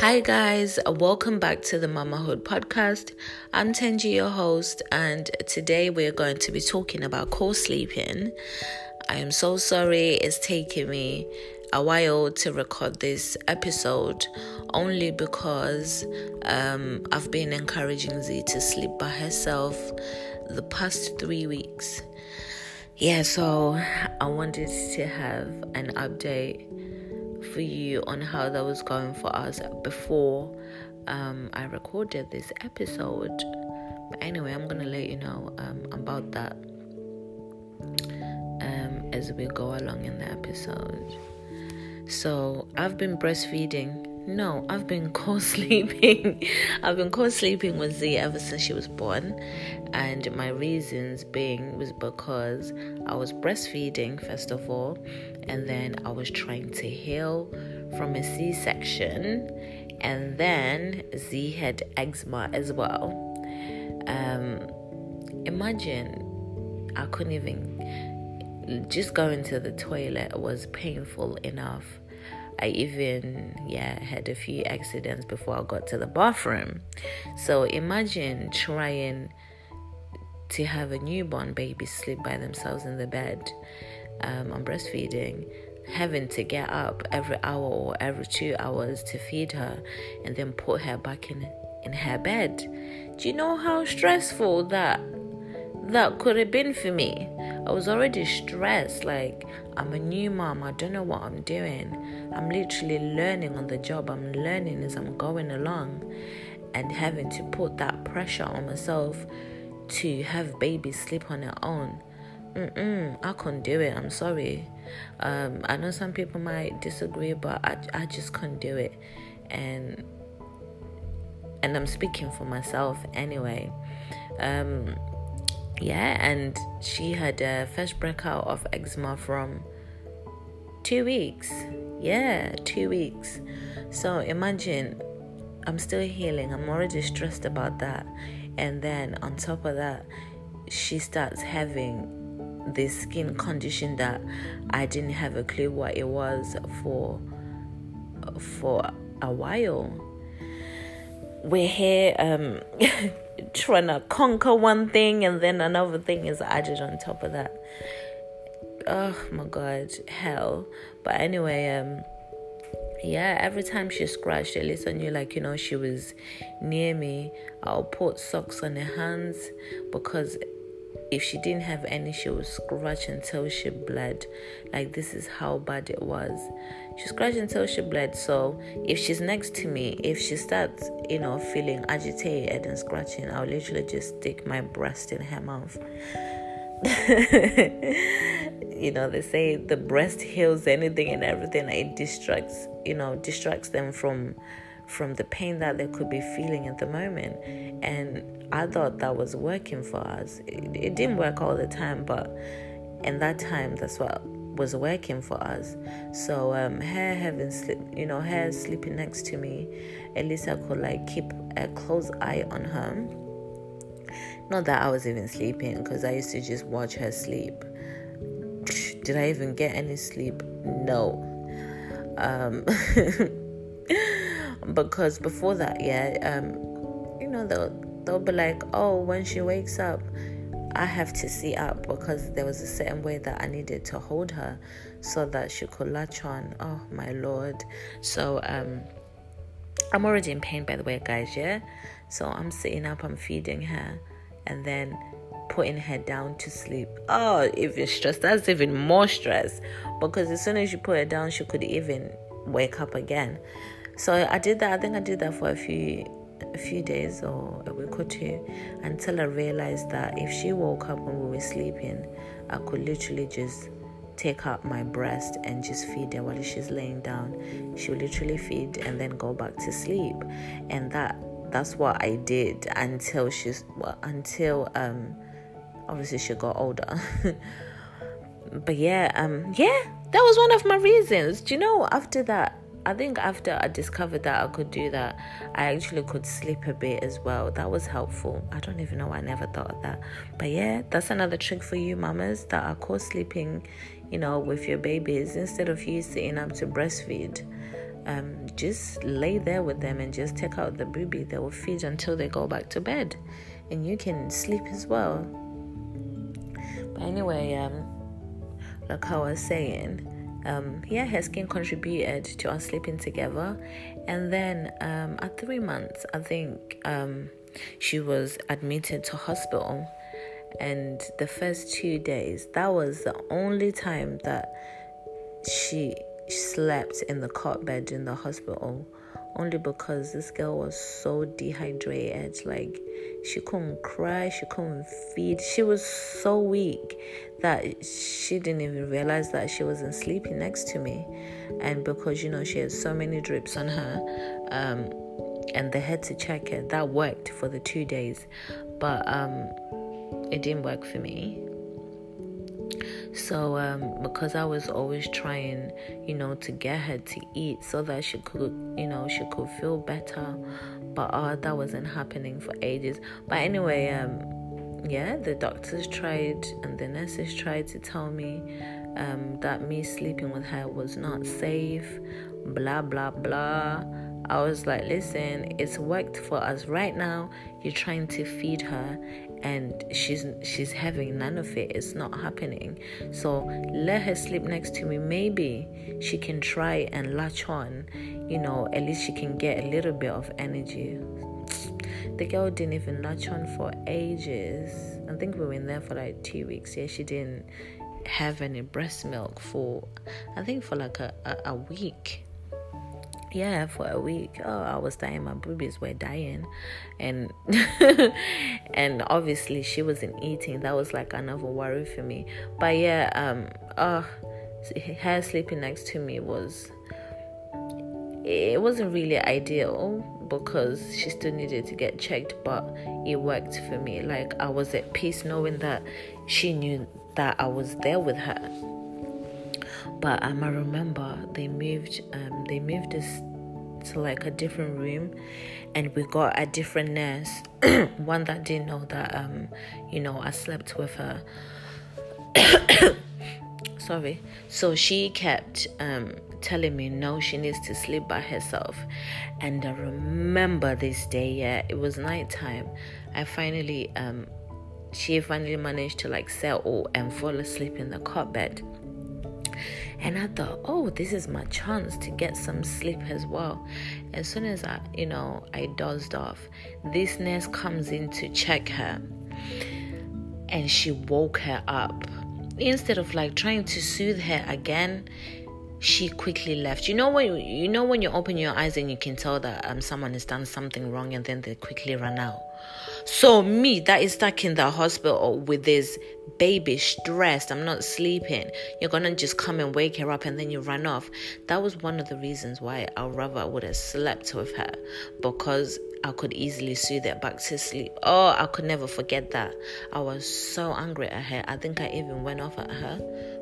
Hi, guys, welcome back to the Mamahood podcast. I'm Tenji, your host, and today we're going to be talking about co sleeping. I am so sorry it's taken me a while to record this episode only because um, I've been encouraging Z to sleep by herself the past three weeks. Yeah, so I wanted to have an update for you on how that was going for us before um, I recorded this episode. But anyway, I'm gonna let you know um, about that um, as we go along in the episode. So I've been breastfeeding. No, I've been co-sleeping. I've been co-sleeping with Z ever since she was born, and my reasons being was because I was breastfeeding first of all, and then I was trying to heal from a C section, and then Z had eczema as well. Um, imagine I couldn't even just going to the toilet was painful enough. I even yeah had a few accidents before I got to the bathroom. So imagine trying to have a newborn baby sleep by themselves in the bed um, I'm breastfeeding, having to get up every hour or every two hours to feed her and then put her back in in her bed. Do you know how stressful that that could have been for me? I was already stressed. Like I'm a new mom. I don't know what I'm doing. I'm literally learning on the job. I'm learning as I'm going along, and having to put that pressure on myself to have baby sleep on their own Mm-mm, I couldn't do it. I'm sorry. Um, I know some people might disagree, but I, I just couldn't do it. And and I'm speaking for myself anyway. Um, yeah, and she had a first breakout of eczema from two weeks. Yeah, two weeks. So imagine I'm still healing. I'm already stressed about that. And then on top of that, she starts having this skin condition that I didn't have a clue what it was for for a while. We're here um, trying to conquer one thing and then another thing is added on top of that. Oh my god, hell. But anyway, um yeah, every time she scratched, at least I knew, like, you know, she was near me. I'll put socks on her hands because if she didn't have any, she would scratch until she bled. Like, this is how bad it was. She scratched until she bled. So, if she's next to me, if she starts, you know, feeling agitated and scratching, I'll literally just stick my breast in her mouth. you know, they say the breast heals anything and everything. It distracts, you know, distracts them from from the pain that they could be feeling at the moment. And I thought that was working for us. It, it didn't work all the time, but in that time, that's what was working for us. So um, her having sleep, you know, her sleeping next to me, at least I could like keep a close eye on her. Not that I was even sleeping, because I used to just watch her sleep. Did I even get any sleep? No. Um, because before that, yeah, um, you know, they'll they'll be like, oh, when she wakes up, I have to sit up because there was a certain way that I needed to hold her so that she could latch on. Oh my lord! So um, I'm already in pain, by the way, guys. Yeah, so I'm sitting up, I'm feeding her, and then putting her down to sleep. Oh, even stress. That's even more stress because as soon as you put her down, she could even wake up again. So I did that. I think I did that for a few a few days or a week or two until I realized that if she woke up when we were sleeping, I could literally just take out my breast and just feed her while she's laying down. She would literally feed and then go back to sleep. And that that's what I did until she's well, until um obviously she got older. but yeah, um yeah, that was one of my reasons. Do you know after that I think after I discovered that I could do that, I actually could sleep a bit as well. That was helpful. I don't even know why I never thought of that. But yeah, that's another trick for you mamas that are co sleeping, you know, with your babies instead of you sitting up to breastfeed. um, just lay there with them and just take out the baby. They will feed until they go back to bed, and you can sleep as well. But anyway, um, like I was saying, um, yeah, her skin contributed to us sleeping together. And then um, at three months, I think um, she was admitted to hospital. And the first two days, that was the only time that she slept in the cot bed in the hospital only because this girl was so dehydrated. Like, she couldn't cry, she couldn't feed. She was so weak that she didn't even realize that she wasn't sleeping next to me. And because, you know, she had so many drips on her, um, and they had to check it that worked for the two days. But um, it didn't work for me so um, because I was always trying, you know, to get her to eat so that she could, you know, she could feel better, but uh, that wasn't happening for ages. But anyway, um, yeah, the doctors tried and the nurses tried to tell me um, that me sleeping with her was not safe, blah blah blah. I was like, listen, it's worked for us right now. You're trying to feed her and she's she's having none of it. It's not happening. So let her sleep next to me. Maybe she can try and latch on. You know at least she can get a little bit of energy. The girl didn't even latch on for ages. I think we were in there for like two weeks. Yeah she didn't have any breast milk for i think for like a, a, a week yeah for a week. Oh i was dying. My boobies were dying. And and obviously she wasn't eating. That was like another worry for me. But yeah um uh her sleeping next to me was it wasn't really ideal because she still needed to get checked but it worked for me. Like i was at peace knowing that she knew that i was there with her but um, I remember they moved um, they moved us to like a different room and we got a different nurse one that didn't know that um you know I slept with her. Sorry. So she kept um telling me no she needs to sleep by herself. And I remember this day yeah it was nighttime. I finally um she finally managed to like settle and fall asleep in the cot bed and I thought, oh, this is my chance to get some sleep as well. As soon as I, you know, I dozed off, this nurse comes in to check her and she woke her up. Instead of like trying to soothe her again, she quickly left. You know when you know when you open your eyes and you can tell that um someone has done something wrong and then they quickly run out. So me that is stuck in the hospital with this baby stressed, I'm not sleeping. You're gonna just come and wake her up and then you run off. That was one of the reasons why I rather would have slept with her because I could easily soothe her back to sleep. Oh, I could never forget that. I was so angry at her. I think I even went off at her.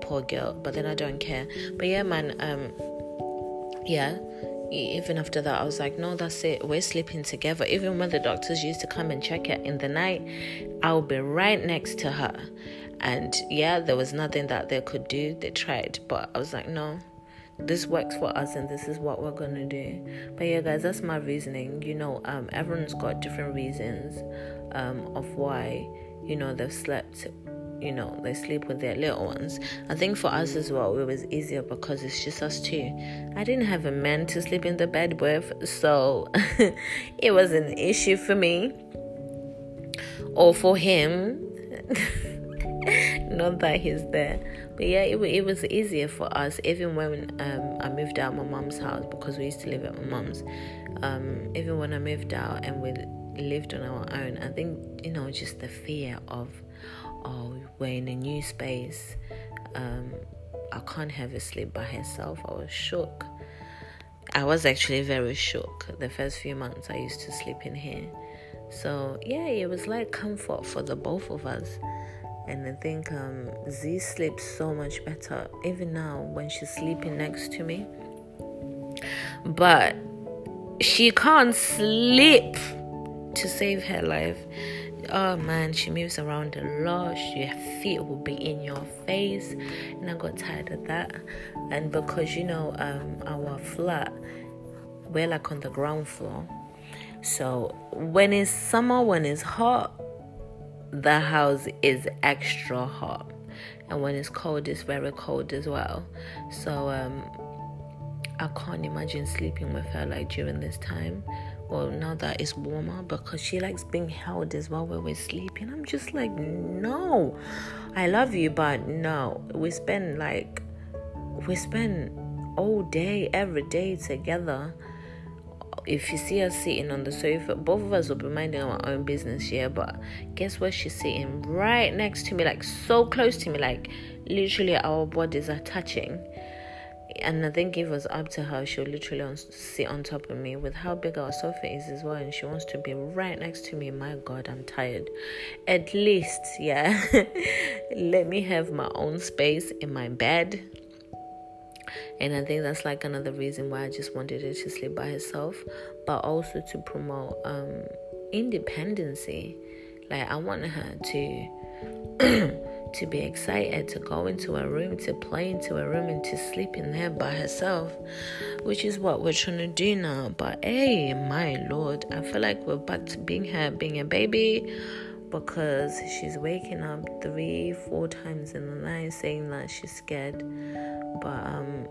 Poor girl. But then I don't care. But yeah, man, um yeah even after that, I was like, no, that's it. We're sleeping together. Even when the doctors used to come and check her in the night, I'll be right next to her. And yeah, there was nothing that they could do. They tried, but I was like, no, this works for us and this is what we're gonna do. But yeah, guys, that's my reasoning. You know, um, everyone's got different reasons um, of why, you know, they've slept you know they sleep with their little ones. I think for us as well it was easier because it's just us two. I didn't have a man to sleep in the bed with so it was an issue for me. Or for him. Not that he's there. But yeah it, it was easier for us even when um, i moved out my mom's house because we used to live at my mom's. Um, even when i moved out and we lived on our own i think you know just the fear of oh, we're in a new space. Um, I can't have her sleep by herself. I was shook. I was actually very shook. The first few months I used to sleep in here. So, yeah, it was like comfort for the both of us. And I think um, Z sleeps so much better, even now when she's sleeping next to me. But she can't sleep to save her life oh man, she moves around a lot. Your feet will be in your face, and I got tired of that. And because you know, um, our flat, we're like on the ground floor, so when it's summer, when it's hot, the house is extra hot, and when it's cold, it's very cold as well. So um, I can't imagine sleeping with her like during this time. Well, now that it's warmer, because she likes being held as well when we're sleeping. I'm just like, no, I love you, but no. We spend like, we spend all day, every day together. If you see us sitting on the sofa, both of us will be minding our own business here. But guess where she's sitting? Right next to me, like so close to me, like literally our bodies are touching and I think it was up to her, she'll literally on, sit on top of me with how big our sofa is as well. And she wants to be right next to me. My God, I'm tired. At least, yeah, let me have my own space in my bed. And I think that's like another reason why I just wanted her to sleep by herself, but also to promote um, independency. Like, I want her to. to be excited to go into a room, to play into a room, and to sleep in there by herself, which is what we're trying to do now. But hey, my lord, I feel like we're back to being her, being a baby, because she's waking up three, four times in the night saying that she's scared. But um,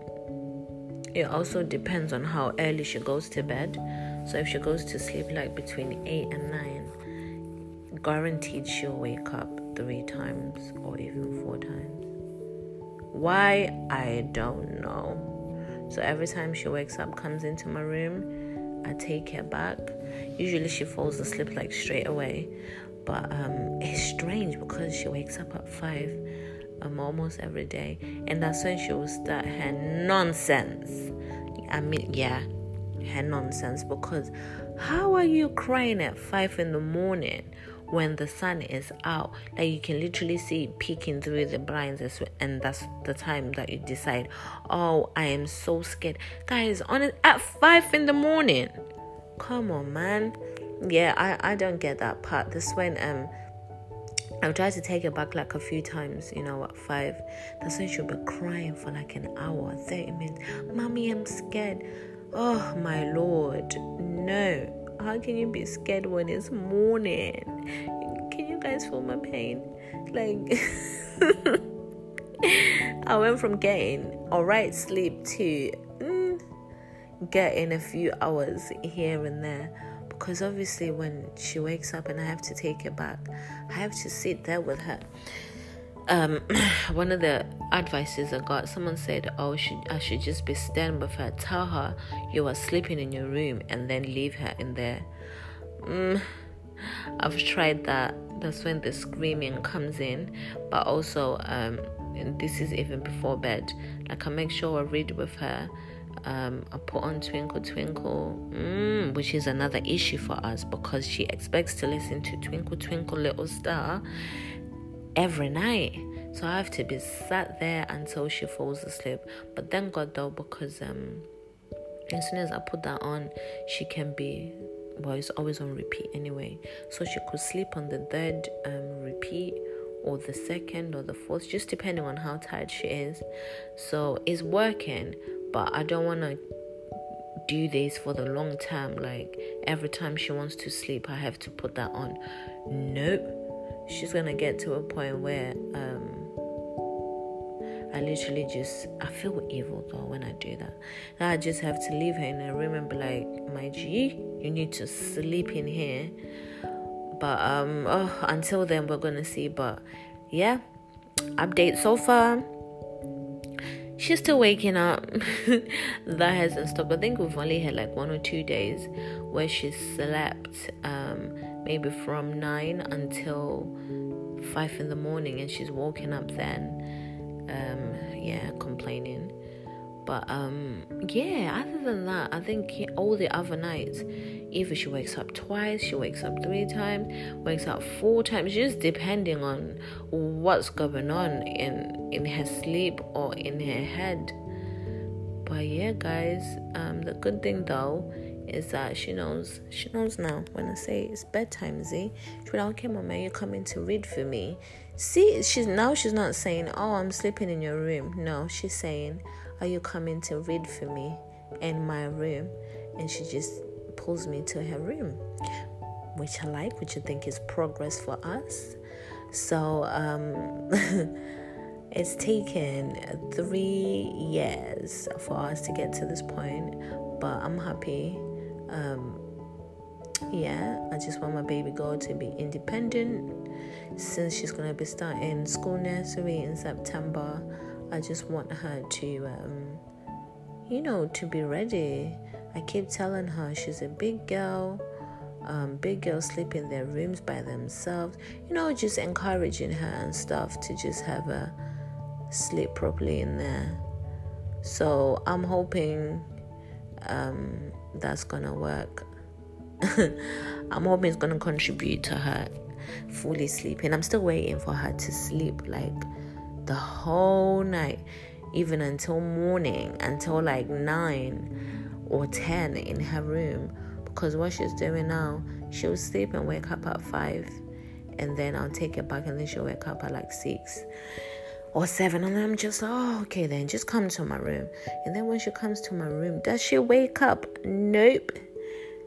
it also depends on how early she goes to bed. So if she goes to sleep like between eight and nine, guaranteed she'll wake up three times or even four times. Why? I don't know. So every time she wakes up, comes into my room, I take her back. Usually she falls asleep like straight away. But um, it's strange because she wakes up at five um, almost every day. And that's when she will start her nonsense. I mean, yeah, her nonsense. Because how are you crying at five in the morning when the sun is out like you can literally see it peeking through the blinds as well, and that's the time that you decide oh i am so scared guys on it at five in the morning come on man yeah i i don't get that part this when um I've tried to take her back like a few times, you know, at five. That's when she'll be crying for like an hour, 30 minutes. Mommy, I'm scared. Oh my lord, no. How can you be scared when it's morning? Can you guys feel my pain? Like, I went from getting alright sleep to mm, getting a few hours here and there. Because obviously, when she wakes up and I have to take her back, I have to sit there with her um, one of the advices I got, someone said, "Oh, should, I should just be stern with her. Tell her you are sleeping in your room, and then leave her in there." Mm, I've tried that. That's when the screaming comes in, but also, um, this is even before bed. Like I make sure I read with her. Um, I put on Twinkle Twinkle, mm, which is another issue for us because she expects to listen to Twinkle Twinkle Little Star every night. So I have to be sat there until she falls asleep. But thank God though, because um, as soon as I put that on, she can be well, it's always on repeat anyway. So she could sleep on the third um, repeat or the second or the fourth, just depending on how tired she is. So it's working, but I don't want to do this for the long term. Like every time she wants to sleep, I have to put that on. Nope she's gonna get to a point where um, I literally just I feel evil though when I do that. I just have to leave her in a room and be like, my G, you need to sleep in here. But um, oh, until then we're gonna see. But yeah, update so far. She's still waking up. that hasn't stopped. I think we've only had like one or two days where she slept. Um, maybe from 9 until 5 in the morning and she's woken up then um, yeah complaining. But um, yeah other than that i think all the other nights either she wakes up twice she wakes up three times wakes up four times just depending on what's going on in in her sleep or in her head. But yeah guys um, the good thing though is that she knows she knows now when I say it's bedtime, Z. She's like, okay, mama, you're coming to read for me. See, she's now she's not saying, Oh, I'm sleeping in your room. No, she's saying, Are you coming to read for me in my room? And she just pulls me to her room. Which I like, which I think is progress for us. So um it's taken three years for us to get to this point, but I'm happy. Um, yeah, I just want my baby girl to be independent. Since she's gonna be starting school nursery in September, I just want her to, um, you know, to be ready. I keep telling her she's a big girl. Um, big girls sleep in their rooms by themselves. You know, just encouraging her and stuff to just have a sleep properly in there. So I'm hoping um, that's gonna work. I'm hoping it's gonna contribute to her fully sleeping. I'm still waiting for her to sleep like the whole night, even until morning, until like nine or ten in her room. Because what she's doing now, she'll sleep and wake up at five, and then I'll take her back, and then she'll wake up at like six or seven and I'm just oh okay then just come to my room. And then when she comes to my room does she wake up? Nope.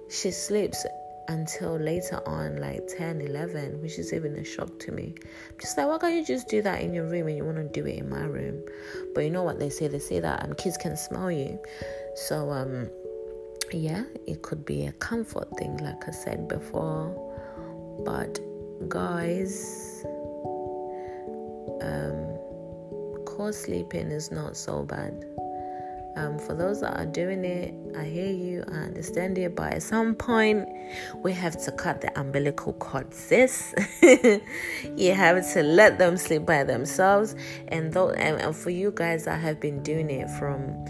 She sleeps until later on like 10 11 which is even a shock to me. I'm just like why can't you just do that in your room and you want to do it in my room? But you know what they say? They say that um, kids can smell you. So um yeah it could be a comfort thing like I said before. But guys um co-sleeping is not so bad. Um, for those that are doing it, I hear you, I understand it, but at some point we have to cut the umbilical cord, sis. you have to let them sleep by themselves, and though, and, and for you guys that have been doing it from,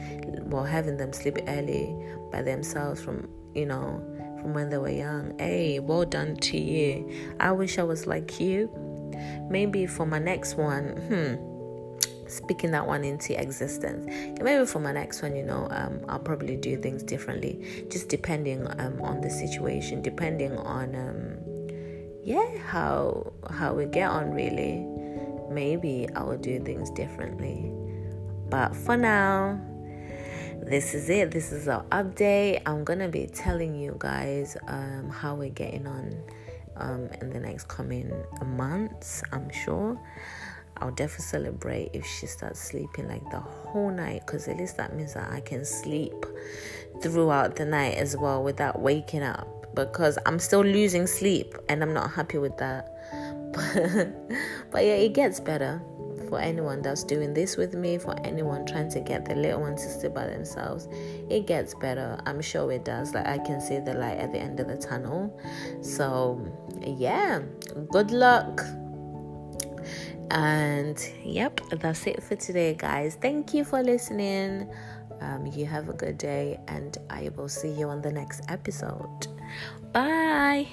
well, having them sleep early by themselves from, you know, from when they were young. Hey, well done to you. I wish I was like you. Maybe for my next one, hmm speaking that one into existence. Maybe for my next one, you know, um, I'll probably do things differently, just depending um, on the situation, depending on um, yeah how how we get on. Really, maybe I will do things differently. But for now, this is it. This is our update. I'm gonna be telling you guys um, how we're getting on um, in the next coming months. I'm sure. I'll definitely celebrate if she starts sleeping like the whole night because at least that means that I can sleep throughout the night as well without waking up because I'm still losing sleep and I'm not happy with that. But, yeah, it gets better for anyone that's doing this with me, for anyone trying to get the little ones to sleep by themselves. It gets better. I'm sure it does. Like I can see the light at the end of the tunnel. So, yeah, good luck and yep, that's it for today, guys. Thank you for listening. Um, you have a good day, and I will see you on the next episode. Bye.